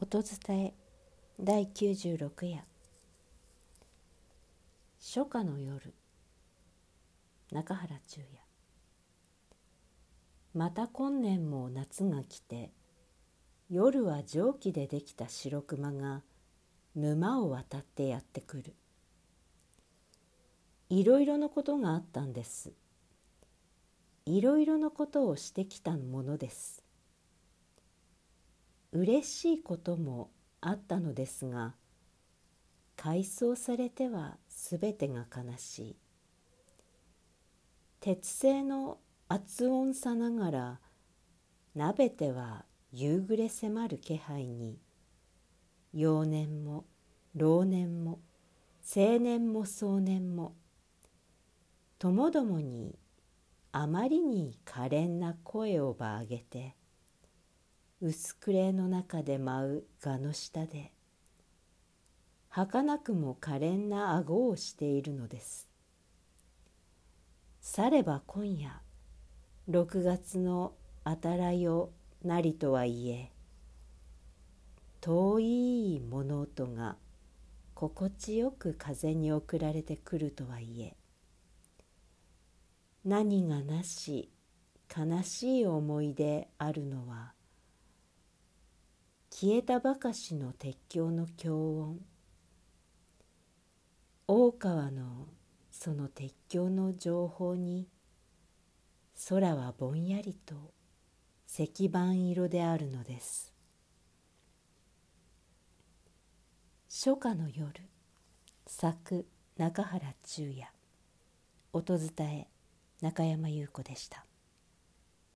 音伝え第96夜。初夏の夜。中原中也また今年も夏が来て夜は蒸気でできた白熊が沼を渡ってやってくる。いろいろなことがあったんです。いろいろなことをしてきたものです。嬉しいこともあったのですが改装されては全てが悲しい。鉄製の圧音さながら鍋ては夕暮れ迫る気配に幼年も老年も青年も壮年もともどもにあまりに可憐な声をば上げて薄暮れの中で舞う蛾の下で儚くも可憐な顎をしているのです。されば今夜6月のあたらよなりとはいえ遠い物音が心地よく風に送られてくるとはいえ何がなし悲しい思い出あるのは消えたばかしの鉄橋の強音。大川のその鉄橋の情報に空はぼんやりと石板色であるのです。初夏の夜作中原中也音伝え中山優子でした。